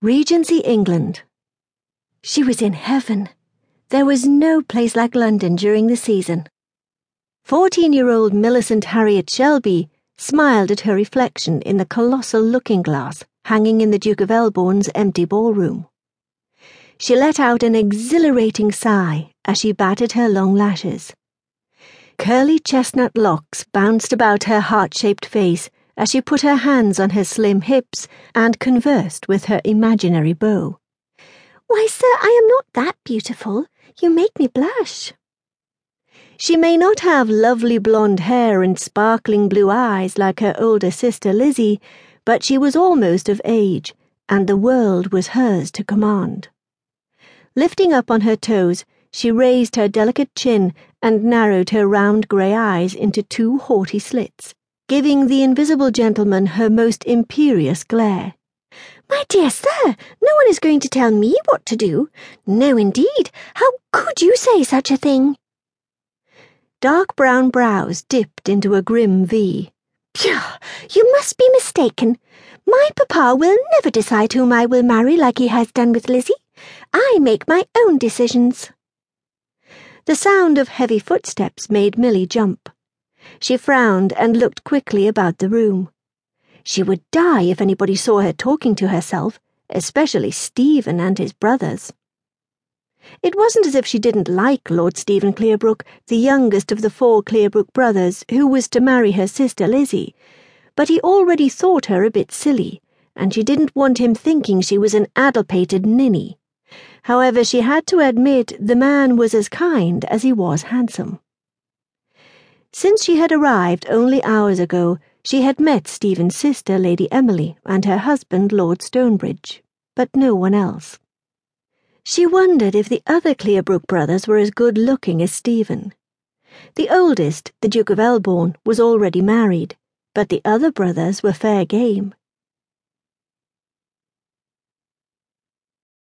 Regency, England. She was in heaven. There was no place like London during the season. Fourteen year old Millicent Harriet Shelby smiled at her reflection in the colossal looking glass hanging in the Duke of Elborn's empty ballroom. She let out an exhilarating sigh as she batted her long lashes. Curly chestnut locks bounced about her heart shaped face as she put her hands on her slim hips and conversed with her imaginary beau. Why, sir, I am not that beautiful. You make me blush. She may not have lovely blonde hair and sparkling blue eyes like her older sister Lizzie, but she was almost of age, and the world was hers to command. Lifting up on her toes, she raised her delicate chin and narrowed her round grey eyes into two haughty slits giving the invisible gentleman her most imperious glare. My dear sir, no one is going to tell me what to do. No, indeed. How could you say such a thing? Dark brown brows dipped into a grim V. Pshaw, you must be mistaken. My papa will never decide whom I will marry like he has done with Lizzie. I make my own decisions. The sound of heavy footsteps made Milli jump. She frowned and looked quickly about the room. She would die if anybody saw her talking to herself, especially Stephen and his brothers. It wasn't as if she didn't like Lord Stephen Clearbrook, the youngest of the four Clearbrook brothers, who was to marry her sister Lizzie, but he already thought her a bit silly, and she didn't want him thinking she was an addlepated ninny. However, she had to admit the man was as kind as he was handsome. Since she had arrived only hours ago, she had met Stephen's sister, Lady Emily, and her husband, Lord Stonebridge, but no one else. She wondered if the other Clearbrook brothers were as good looking as Stephen. The oldest, the Duke of Elborn, was already married, but the other brothers were fair game.